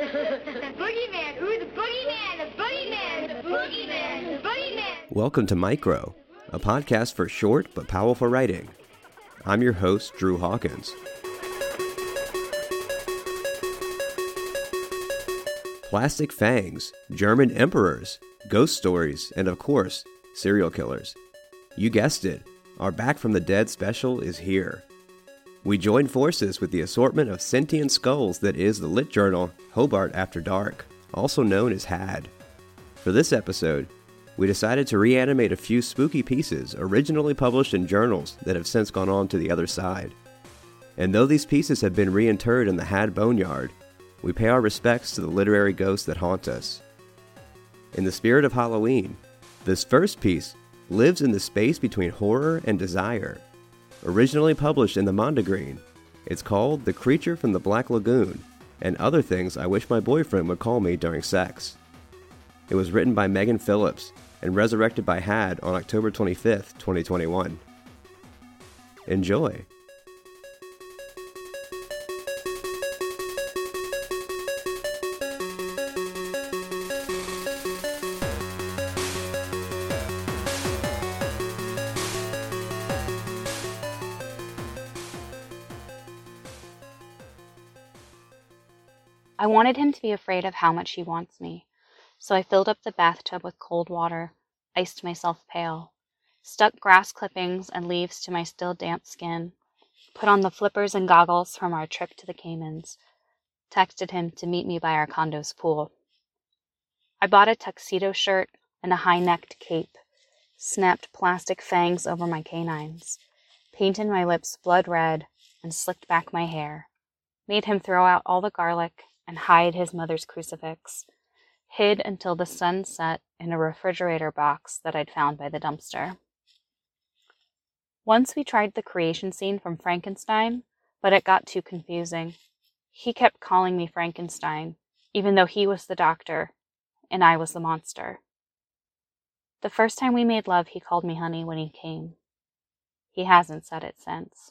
the boogeyman. Ooh, the boogeyman. The boogeyman. The boogeyman. The boogeyman. Welcome to Micro, a podcast for short but powerful writing. I'm your host, Drew Hawkins. Plastic fangs, German emperors, ghost stories, and of course, serial killers. You guessed it, our Back from the Dead special is here. We join forces with the assortment of sentient skulls that is the lit journal Hobart After Dark, also known as HAD. For this episode, we decided to reanimate a few spooky pieces originally published in journals that have since gone on to the other side. And though these pieces have been reinterred in the Had Boneyard, we pay our respects to the literary ghosts that haunt us. In the spirit of Halloween, this first piece lives in the space between horror and desire. Originally published in the Mondegreen, it's called The Creature from the Black Lagoon and Other Things I Wish My Boyfriend Would Call Me During Sex. It was written by Meghan Phillips and resurrected by Had on October 25th, 2021. Enjoy! I wanted him to be afraid of how much he wants me, so I filled up the bathtub with cold water, iced myself pale, stuck grass clippings and leaves to my still damp skin, put on the flippers and goggles from our trip to the Caymans, texted him to meet me by our condo's pool. I bought a tuxedo shirt and a high necked cape, snapped plastic fangs over my canines, painted my lips blood red, and slicked back my hair, made him throw out all the garlic and hide his mother's crucifix, hid until the sun set in a refrigerator box that I'd found by the dumpster. Once we tried the creation scene from Frankenstein, but it got too confusing. He kept calling me Frankenstein, even though he was the doctor and I was the monster. The first time we made love, he called me honey when he came. He hasn't said it since.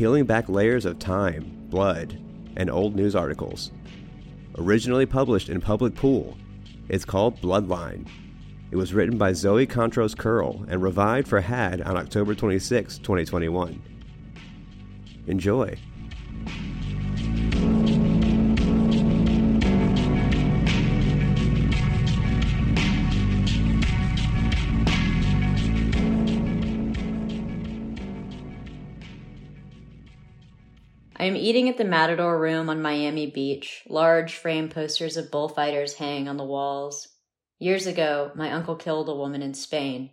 peeling back layers of time, blood, and old news articles. Originally published in Public Pool, it's called Bloodline. It was written by Zoe Contros Kearl and revived for HAD on October 26, 2021. Enjoy. I am eating at the Matador Room on Miami Beach. Large frame posters of bullfighters hang on the walls. Years ago, my uncle killed a woman in Spain.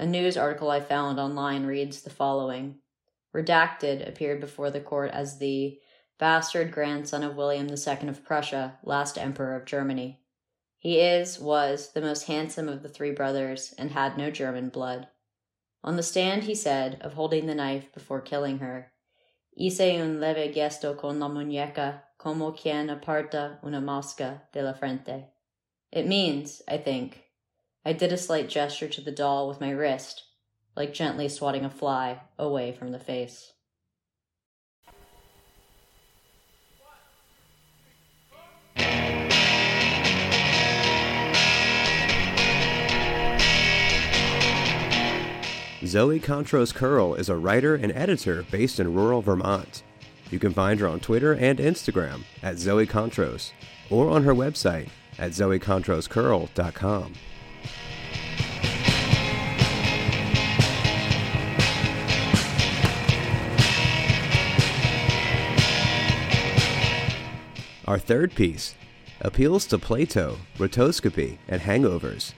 A news article I found online reads the following Redacted appeared before the court as the bastard grandson of William II of Prussia, last Emperor of Germany. He is, was, the most handsome of the three brothers and had no German blood. On the stand, he said of holding the knife before killing her, Hice un leve gesto con la muñeca como quien aparta una mosca de la frente. It means, I think, I did a slight gesture to the doll with my wrist, like gently swatting a fly away from the face. Zoe Contros Kearl is a writer and editor based in rural Vermont. You can find her on Twitter and Instagram at Zoe Contros or on her website at zoecontroskearl.com. Our third piece appeals to Plato, rotoscopy, and hangovers.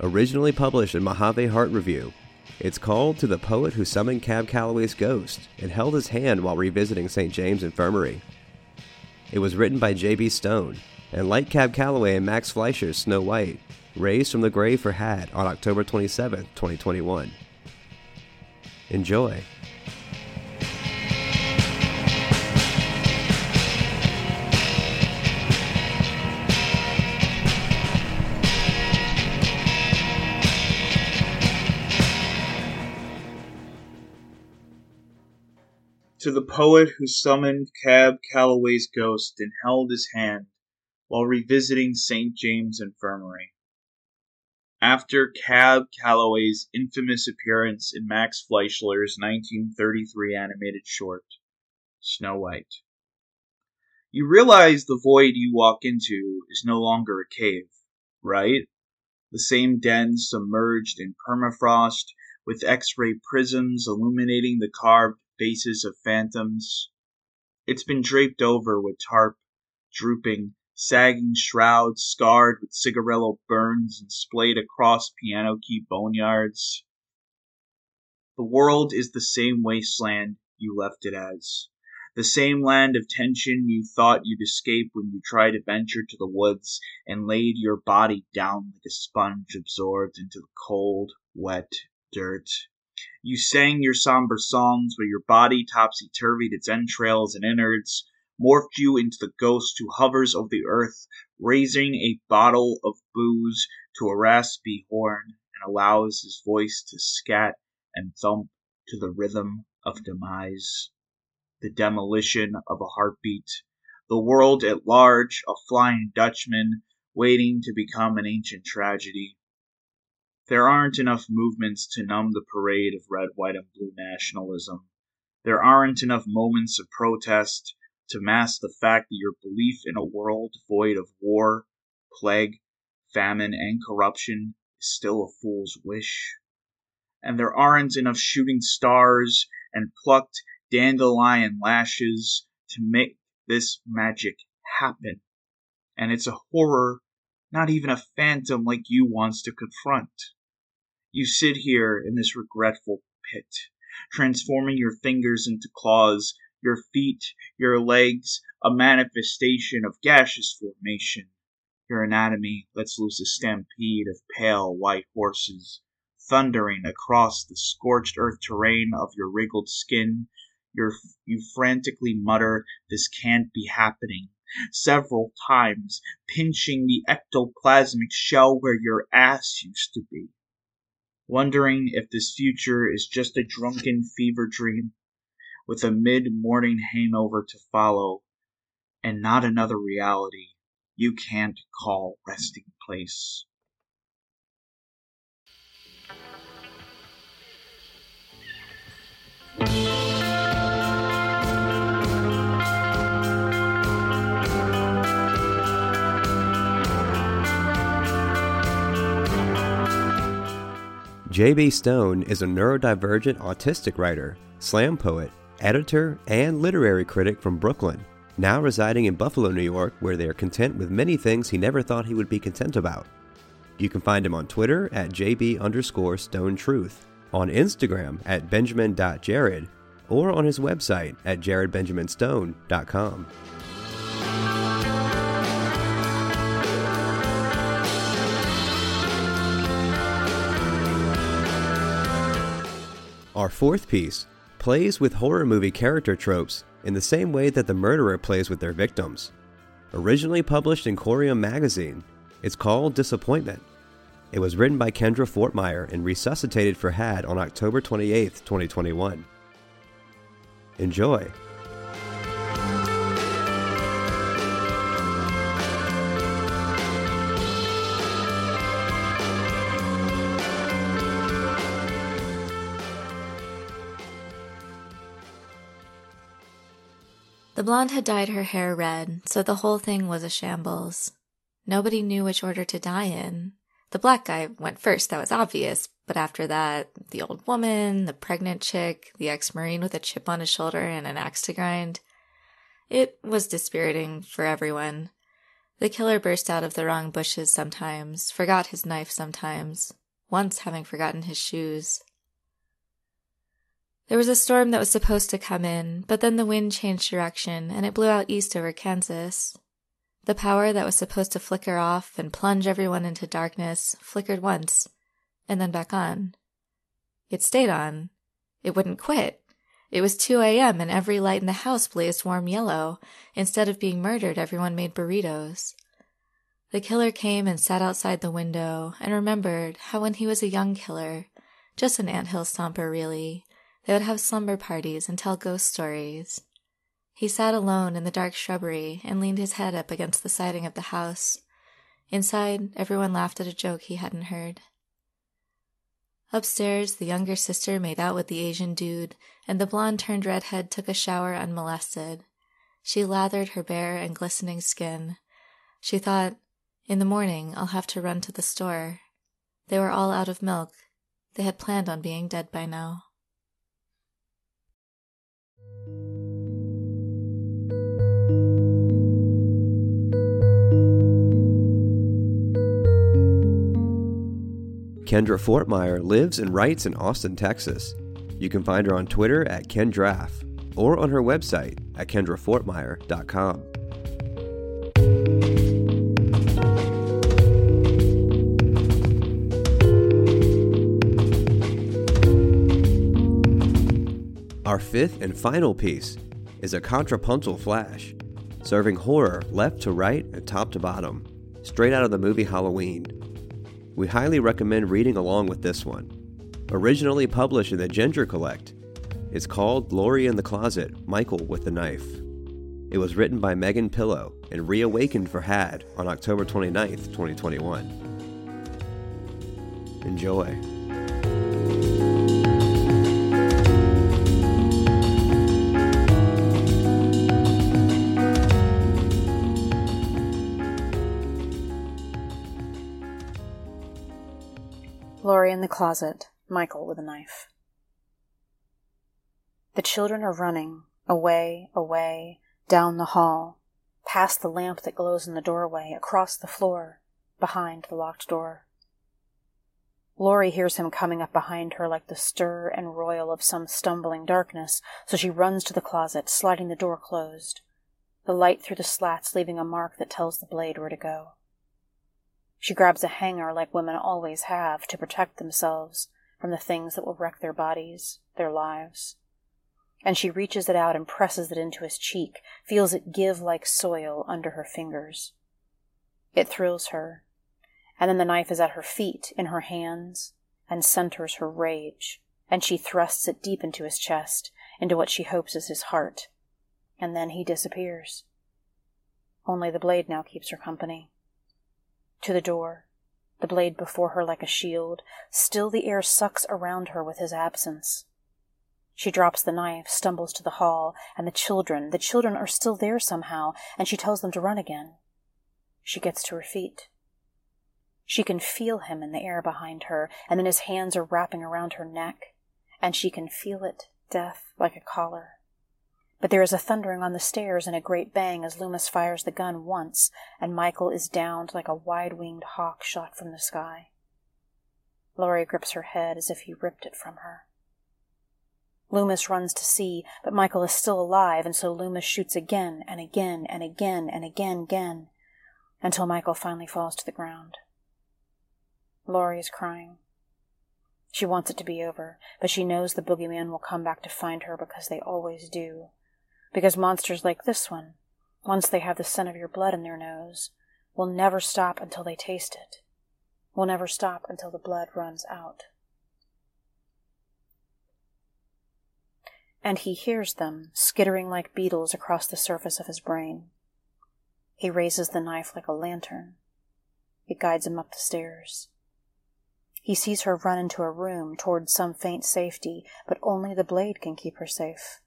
Originally published in Mojave Heart Review it's called To the Poet Who Summoned Cab Calloway's Ghost and held his hand while revisiting St. James Infirmary. It was written by J.B. Stone, and like Cab Calloway and Max Fleischer's Snow White, raised from the grave for Had on October 27, 2021. Enjoy. To the poet who summoned Cab Calloway's ghost and held his hand while revisiting St. James Infirmary. After Cab Calloway's infamous appearance in Max Fleischer's 1933 animated short, Snow White. You realize the void you walk into is no longer a cave, right? The same den submerged in permafrost with X-ray prisms illuminating the carved faces of phantoms. It's been draped over with tarp, drooping, sagging shrouds scarred with cigarillo burns and splayed across piano key boneyards. The world is the same wasteland you left it as. The same land of tension you thought you'd escape when you tried to venture to the woods and laid your body down like a sponge absorbed into the cold, wet dirt. You sang your somber songs where your body topsy turvied its entrails and innards, morphed you into the ghost who hovers over the earth, raising a bottle of booze to a raspy horn and allows his voice to scat and thump to the rhythm of demise. The demolition of a heartbeat. The world at large, a flying Dutchman, waiting to become an ancient tragedy. There aren't enough movements to numb the parade of red, white, and blue nationalism. There aren't enough moments of protest to mask the fact that your belief in a world void of war, plague, famine, and corruption is still a fool's wish. And there aren't enough shooting stars and plucked dandelion lashes to make this magic happen. And it's a horror not even a phantom like you wants to confront. You sit here in this regretful pit, transforming your fingers into claws, your feet, your legs, a manifestation of gaseous formation. Your anatomy lets loose a stampede of pale white horses, thundering across the scorched earth terrain of your wriggled skin. Your, you frantically mutter, This can't be happening, several times, pinching the ectoplasmic shell where your ass used to be wondering if this future is just a drunken fever dream with a mid morning hangover to follow and not another reality you can't call resting place. J.B. Stone is a neurodivergent autistic writer, slam poet, editor, and literary critic from Brooklyn, now residing in Buffalo, New York, where they are content with many things he never thought he would be content about. You can find him on Twitter at JB underscore Stone Truth, on Instagram at Benjamin.Jared, or on his website at jaredbenjaminstone.com. Our fourth piece plays with horror movie character tropes in the same way that the murderer plays with their victims. Originally published in Corium magazine, it's called Disappointment. It was written by Kendra Fortmeyer and resuscitated for Had on October 28, 2021. Enjoy! The blonde had dyed her hair red, so the whole thing was a shambles. Nobody knew which order to die in. The black guy went first, that was obvious, but after that, the old woman, the pregnant chick, the ex Marine with a chip on his shoulder and an axe to grind. It was dispiriting for everyone. The killer burst out of the wrong bushes sometimes, forgot his knife sometimes, once having forgotten his shoes. There was a storm that was supposed to come in, but then the wind changed direction and it blew out east over Kansas. The power that was supposed to flicker off and plunge everyone into darkness flickered once and then back on. It stayed on. It wouldn't quit. It was 2 a.m. and every light in the house blazed warm yellow. Instead of being murdered, everyone made burritos. The killer came and sat outside the window and remembered how when he was a young killer, just an anthill stomper really, they would have slumber parties and tell ghost stories. He sat alone in the dark shrubbery and leaned his head up against the siding of the house. Inside, everyone laughed at a joke he hadn't heard. Upstairs, the younger sister made out with the Asian dude, and the blonde turned redhead took a shower unmolested. She lathered her bare and glistening skin. She thought, in the morning, I'll have to run to the store. They were all out of milk. They had planned on being dead by now. Kendra Fortmeyer lives and writes in Austin, Texas. You can find her on Twitter at Kendraff or on her website at kendrafortmeyer.com. Our fifth and final piece is a contrapuntal flash, serving horror left to right and top to bottom, straight out of the movie Halloween. We highly recommend reading along with this one. Originally published in the Ginger Collect, it's called Laurie in the Closet Michael with the Knife. It was written by Megan Pillow and reawakened for HAD on October 29th, 2021. Enjoy. In the closet, Michael with a knife. The children are running, away, away, down the hall, past the lamp that glows in the doorway, across the floor, behind the locked door. Laurie hears him coming up behind her like the stir and roil of some stumbling darkness, so she runs to the closet, sliding the door closed, the light through the slats leaving a mark that tells the blade where to go. She grabs a hanger like women always have to protect themselves from the things that will wreck their bodies, their lives. And she reaches it out and presses it into his cheek, feels it give like soil under her fingers. It thrills her, and then the knife is at her feet, in her hands, and centers her rage, and she thrusts it deep into his chest, into what she hopes is his heart, and then he disappears. Only the blade now keeps her company. To the door, the blade before her like a shield, still the air sucks around her with his absence. She drops the knife, stumbles to the hall, and the children, the children are still there somehow, and she tells them to run again. She gets to her feet. She can feel him in the air behind her, and then his hands are wrapping around her neck, and she can feel it, death, like a collar. But there is a thundering on the stairs and a great bang as Loomis fires the gun once, and Michael is downed like a wide winged hawk shot from the sky. Laurie grips her head as if he ripped it from her. Loomis runs to see, but Michael is still alive, and so Loomis shoots again and again and again and again again, until Michael finally falls to the ground. Laurie is crying. She wants it to be over, but she knows the boogeyman will come back to find her because they always do. Because monsters like this one, once they have the scent of your blood in their nose, will never stop until they taste it, will never stop until the blood runs out. and he hears them skittering like beetles across the surface of his brain. He raises the knife like a lantern. It guides him up the stairs. He sees her run into a room toward some faint safety, but only the blade can keep her safe.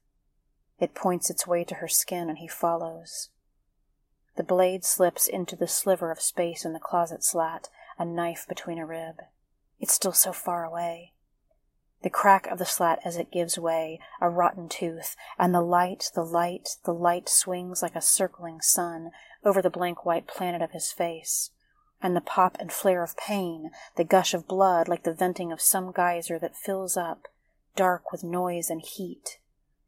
It points its way to her skin, and he follows. The blade slips into the sliver of space in the closet slat, a knife between a rib. It's still so far away. the crack of the slat as it gives way, a rotten tooth, and the light, the light, the light swings like a circling sun over the blank white planet of his face. And the pop and flare of pain, the gush of blood like the venting of some geyser that fills up, dark with noise and heat.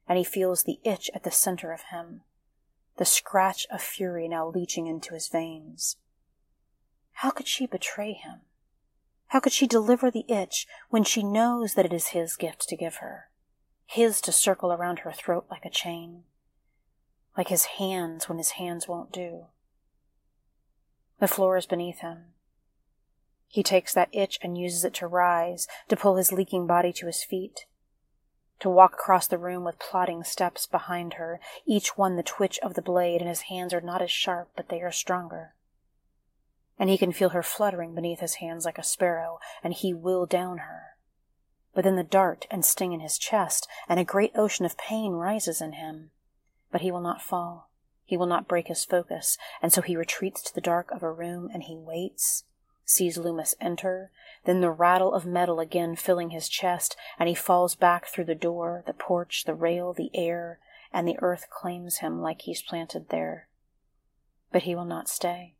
And he feels the itch at the center of him, the scratch of fury now leaching into his veins. How could she betray him? How could she deliver the itch when she knows that it is his gift to give her? His to circle around her throat like a chain? Like his hands when his hands won't do. The floor is beneath him. He takes that itch and uses it to rise, to pull his leaking body to his feet, to walk across the room with plodding steps behind her, each one the twitch of the blade, and his hands are not as sharp, but they are stronger and he can feel her fluttering beneath his hands like a sparrow, and he will down her. But then the dart and sting in his chest, and a great ocean of pain rises in him. But he will not fall. He will not break his focus, and so he retreats to the dark of a room and he waits, sees Loomis enter, then the rattle of metal again filling his chest, and he falls back through the door, the porch, the rail, the air, and the earth claims him like he's planted there. But he will not stay.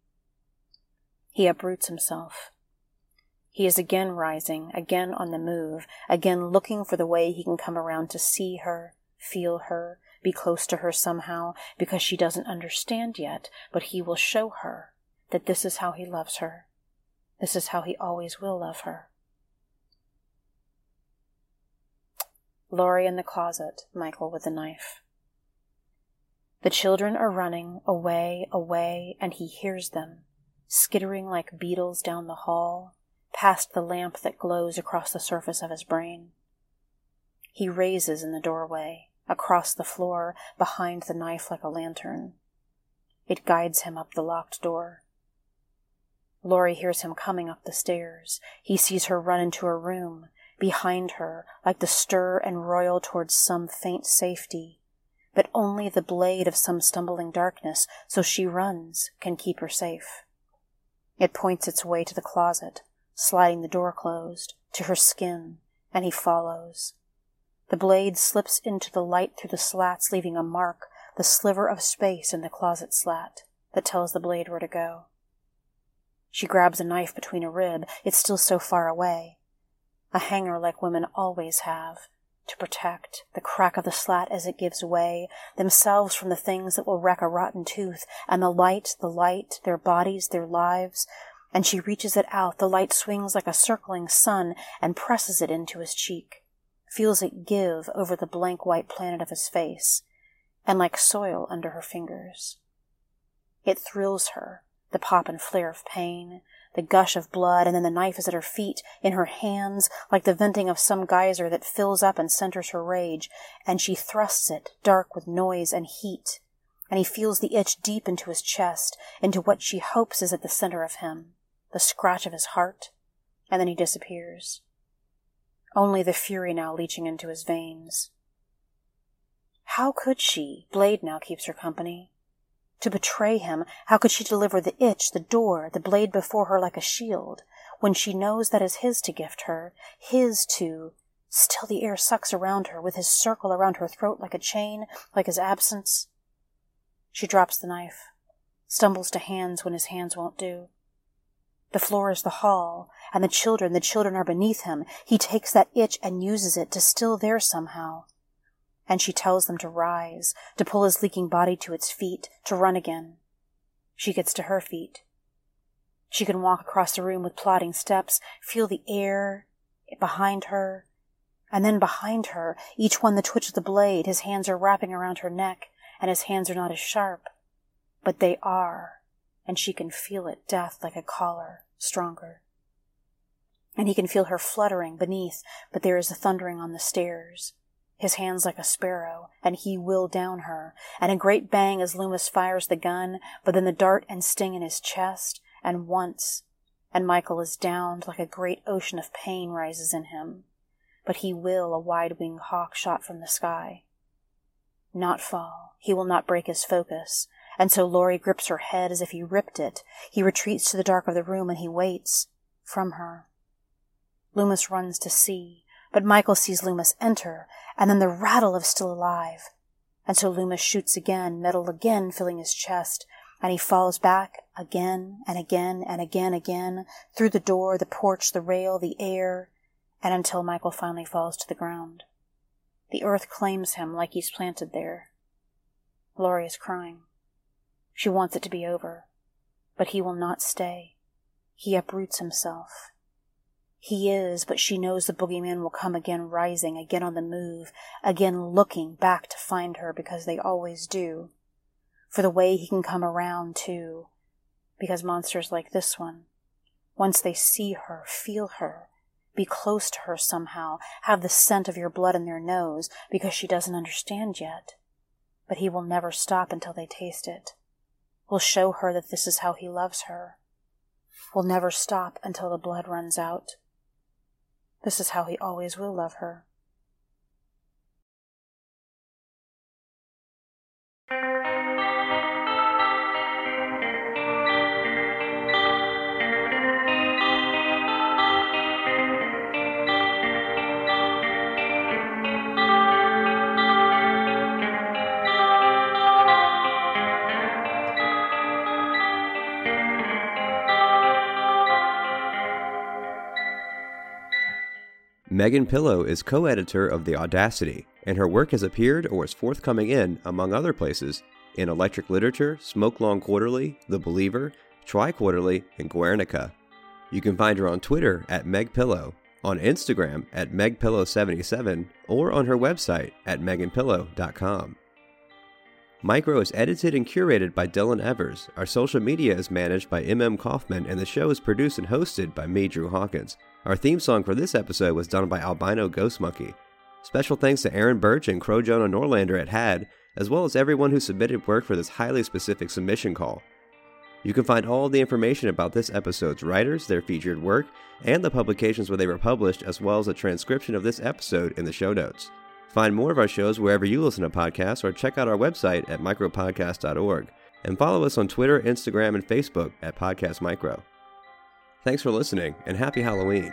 He uproots himself. He is again rising, again on the move, again looking for the way he can come around to see her, feel her, be close to her somehow, because she doesn't understand yet, but he will show her that this is how he loves her. This is how he always will love her. Laurie in the closet, Michael with the knife. The children are running away, away, and he hears them skittering like beetles down the hall, past the lamp that glows across the surface of his brain. He raises in the doorway, across the floor, behind the knife like a lantern. It guides him up the locked door. Laurie hears him coming up the stairs. He sees her run into a room, behind her, like the stir and royal towards some faint safety, but only the blade of some stumbling darkness, so she runs, can keep her safe. It points its way to the closet, sliding the door closed, to her skin, and he follows. The blade slips into the light through the slats, leaving a mark, the sliver of space in the closet slat, that tells the blade where to go. She grabs a knife between a rib, it's still so far away. A hanger like women always have, to protect the crack of the slat as it gives way, themselves from the things that will wreck a rotten tooth, and the light, the light, their bodies, their lives. And she reaches it out. The light swings like a circling sun and presses it into his cheek, feels it give over the blank white planet of his face, and like soil under her fingers. It thrills her, the pop and flare of pain, the gush of blood, and then the knife is at her feet, in her hands, like the venting of some geyser that fills up and centers her rage, and she thrusts it, dark with noise and heat, and he feels the itch deep into his chest, into what she hopes is at the center of him, the scratch of his heart, and then he disappears. Only the fury now leaching into his veins. How could she? Blade now keeps her company. To betray him, how could she deliver the itch, the door, the blade before her like a shield, when she knows that is his to gift her, his to. Still the air sucks around her, with his circle around her throat like a chain, like his absence. She drops the knife, stumbles to hands when his hands won't do. The floor is the hall, and the children, the children are beneath him. He takes that itch and uses it to still there somehow and she tells them to rise, to pull his leaking body to its feet, to run again. She gets to her feet. She can walk across the room with plodding steps, feel the air behind her, and then behind her, each one the twitch of the blade, his hands are wrapping around her neck, and his hands are not as sharp, but they are, and she can feel it, death like a collar, stronger. And he can feel her fluttering beneath, but there is a thundering on the stairs his hands like a sparrow, and he will down her, and a great bang as Loomis fires the gun, but then the dart and sting in his chest, and once, and Michael is downed like a great ocean of pain rises in him, but he will a wide-winged hawk shot from the sky. Not fall, he will not break his focus, and so Laurie grips her head as if he ripped it. He retreats to the dark of the room and he waits from her. Loomis runs to see, But Michael sees Loomis enter, and then the rattle of still alive. And so Loomis shoots again, metal again filling his chest, and he falls back again and again and again again through the door, the porch, the rail, the air, and until Michael finally falls to the ground. The earth claims him like he's planted there. Laurie is crying. She wants it to be over, but he will not stay. He uproots himself. He is, but she knows the boogeyman will come again rising, again on the move, again looking back to find her because they always do. For the way he can come around, too, because monsters like this one, once they see her, feel her, be close to her somehow, have the scent of your blood in their nose, because she doesn't understand yet. But he will never stop until they taste it. Will show her that this is how he loves her. Will never stop until the blood runs out. This is how he always will love her. Megan Pillow is co editor of The Audacity, and her work has appeared or is forthcoming in, among other places, in Electric Literature, SmokeLong Quarterly, The Believer, TriQuarterly, and Guernica. You can find her on Twitter at Meg Pillow, on Instagram at MegPillow77, or on her website at meganpillow.com. Micro is edited and curated by Dylan Evers. Our social media is managed by MM Kaufman, and the show is produced and hosted by me, Drew Hawkins. Our theme song for this episode was done by Albino Ghost Monkey. Special thanks to Aaron Burch and Crow Jonah Norlander at HAD, as well as everyone who submitted work for this highly specific submission call. You can find all the information about this episode's writers, their featured work, and the publications where they were published, as well as a transcription of this episode in the show notes. Find more of our shows wherever you listen to podcasts or check out our website at micropodcast.org. And follow us on Twitter, Instagram, and Facebook at Podcast Micro. Thanks for listening and happy Halloween.